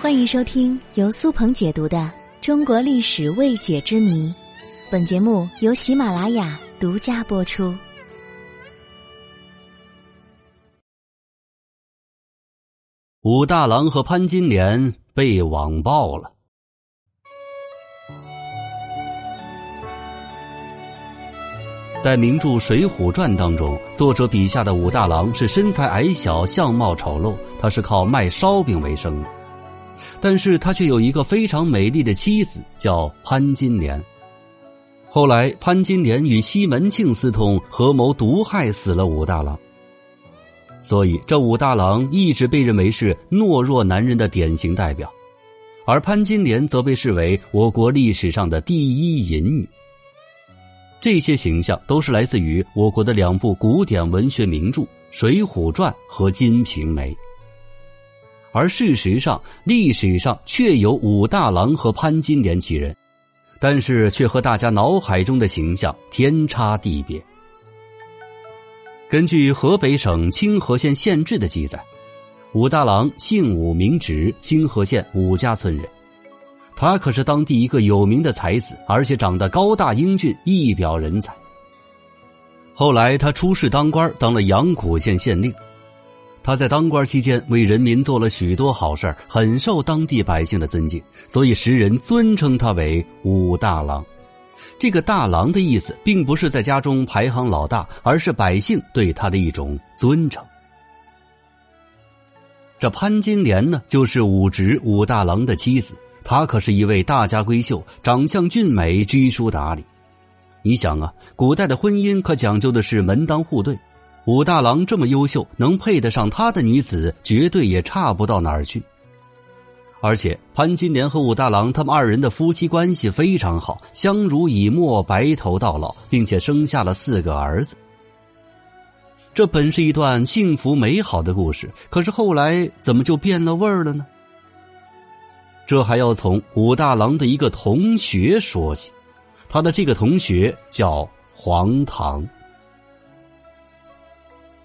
欢迎收听由苏鹏解读的《中国历史未解之谜》，本节目由喜马拉雅独家播出。武大郎和潘金莲被网暴了。在名著《水浒传》当中，作者笔下的武大郎是身材矮小、相貌丑陋，他是靠卖烧饼为生的。但是他却有一个非常美丽的妻子，叫潘金莲。后来，潘金莲与西门庆私通，合谋毒害死了武大郎。所以，这武大郎一直被认为是懦弱男人的典型代表，而潘金莲则被视为我国历史上的第一淫女。这些形象都是来自于我国的两部古典文学名著《水浒传》和《金瓶梅》，而事实上，历史上确有武大郎和潘金莲几人，但是却和大家脑海中的形象天差地别。根据河北省清河县县志的记载，武大郎姓武名直，清河县武家村人。他可是当地一个有名的才子，而且长得高大英俊，一表人才。后来他出仕当官，当了阳谷县县令。他在当官期间为人民做了许多好事很受当地百姓的尊敬，所以时人尊称他为武大郎。这个“大郎”的意思，并不是在家中排行老大，而是百姓对他的一种尊称。这潘金莲呢，就是武直武大郎的妻子。她可是一位大家闺秀，长相俊美，知书达理。你想啊，古代的婚姻可讲究的是门当户对。武大郎这么优秀，能配得上他的女子，绝对也差不到哪儿去。而且潘金莲和武大郎他们二人的夫妻关系非常好，相濡以沫，白头到老，并且生下了四个儿子。这本是一段幸福美好的故事，可是后来怎么就变了味儿了呢？这还要从武大郎的一个同学说起，他的这个同学叫黄堂。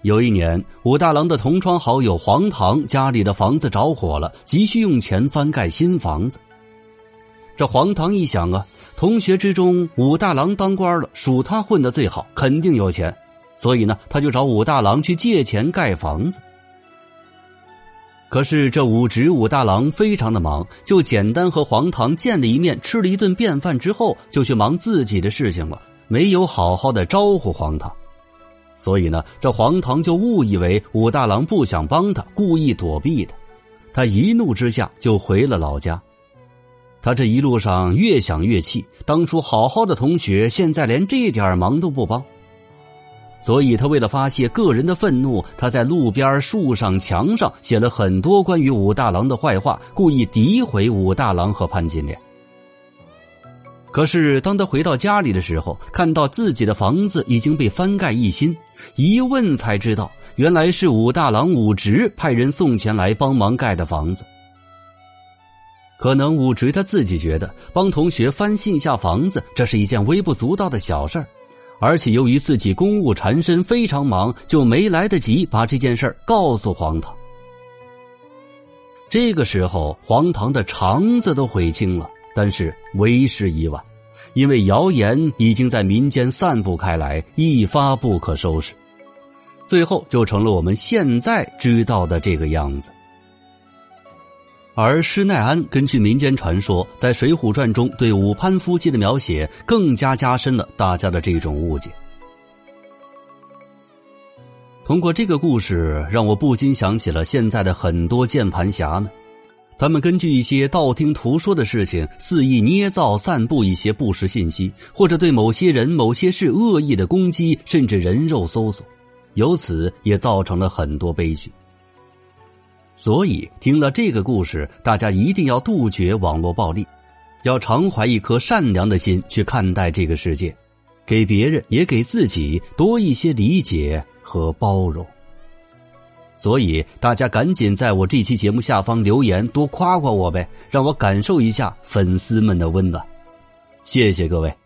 有一年，武大郎的同窗好友黄堂家里的房子着火了，急需用钱翻盖新房子。这黄堂一想啊，同学之中武大郎当官了，属他混的最好，肯定有钱，所以呢，他就找武大郎去借钱盖房子。可是这武直武大郎非常的忙，就简单和黄堂见了一面，吃了一顿便饭之后，就去忙自己的事情了，没有好好的招呼黄堂。所以呢，这黄堂就误以为武大郎不想帮他，故意躲避的。他一怒之下就回了老家。他这一路上越想越气，当初好好的同学，现在连这点忙都不帮。所以他为了发泄个人的愤怒，他在路边、树上、墙上写了很多关于武大郎的坏话，故意诋毁武大郎和潘金莲。可是当他回到家里的时候，看到自己的房子已经被翻盖一新，一问才知道，原来是武大郎武直派人送钱来帮忙盖的房子。可能武直他自己觉得帮同学翻新一下房子，这是一件微不足道的小事儿。而且由于自己公务缠身，非常忙，就没来得及把这件事告诉黄堂。这个时候，黄堂的肠子都悔青了，但是为时已晚，因为谣言已经在民间散布开来，一发不可收拾，最后就成了我们现在知道的这个样子。而施耐庵根据民间传说，在《水浒传》中对武潘夫妻的描写，更加加深了大家的这种误解。通过这个故事，让我不禁想起了现在的很多键盘侠们，他们根据一些道听途说的事情，肆意捏造、散布一些不实信息，或者对某些人、某些事恶意的攻击，甚至人肉搜索，由此也造成了很多悲剧。所以，听了这个故事，大家一定要杜绝网络暴力，要常怀一颗善良的心去看待这个世界，给别人也给自己多一些理解和包容。所以，大家赶紧在我这期节目下方留言，多夸夸我呗，让我感受一下粉丝们的温暖。谢谢各位。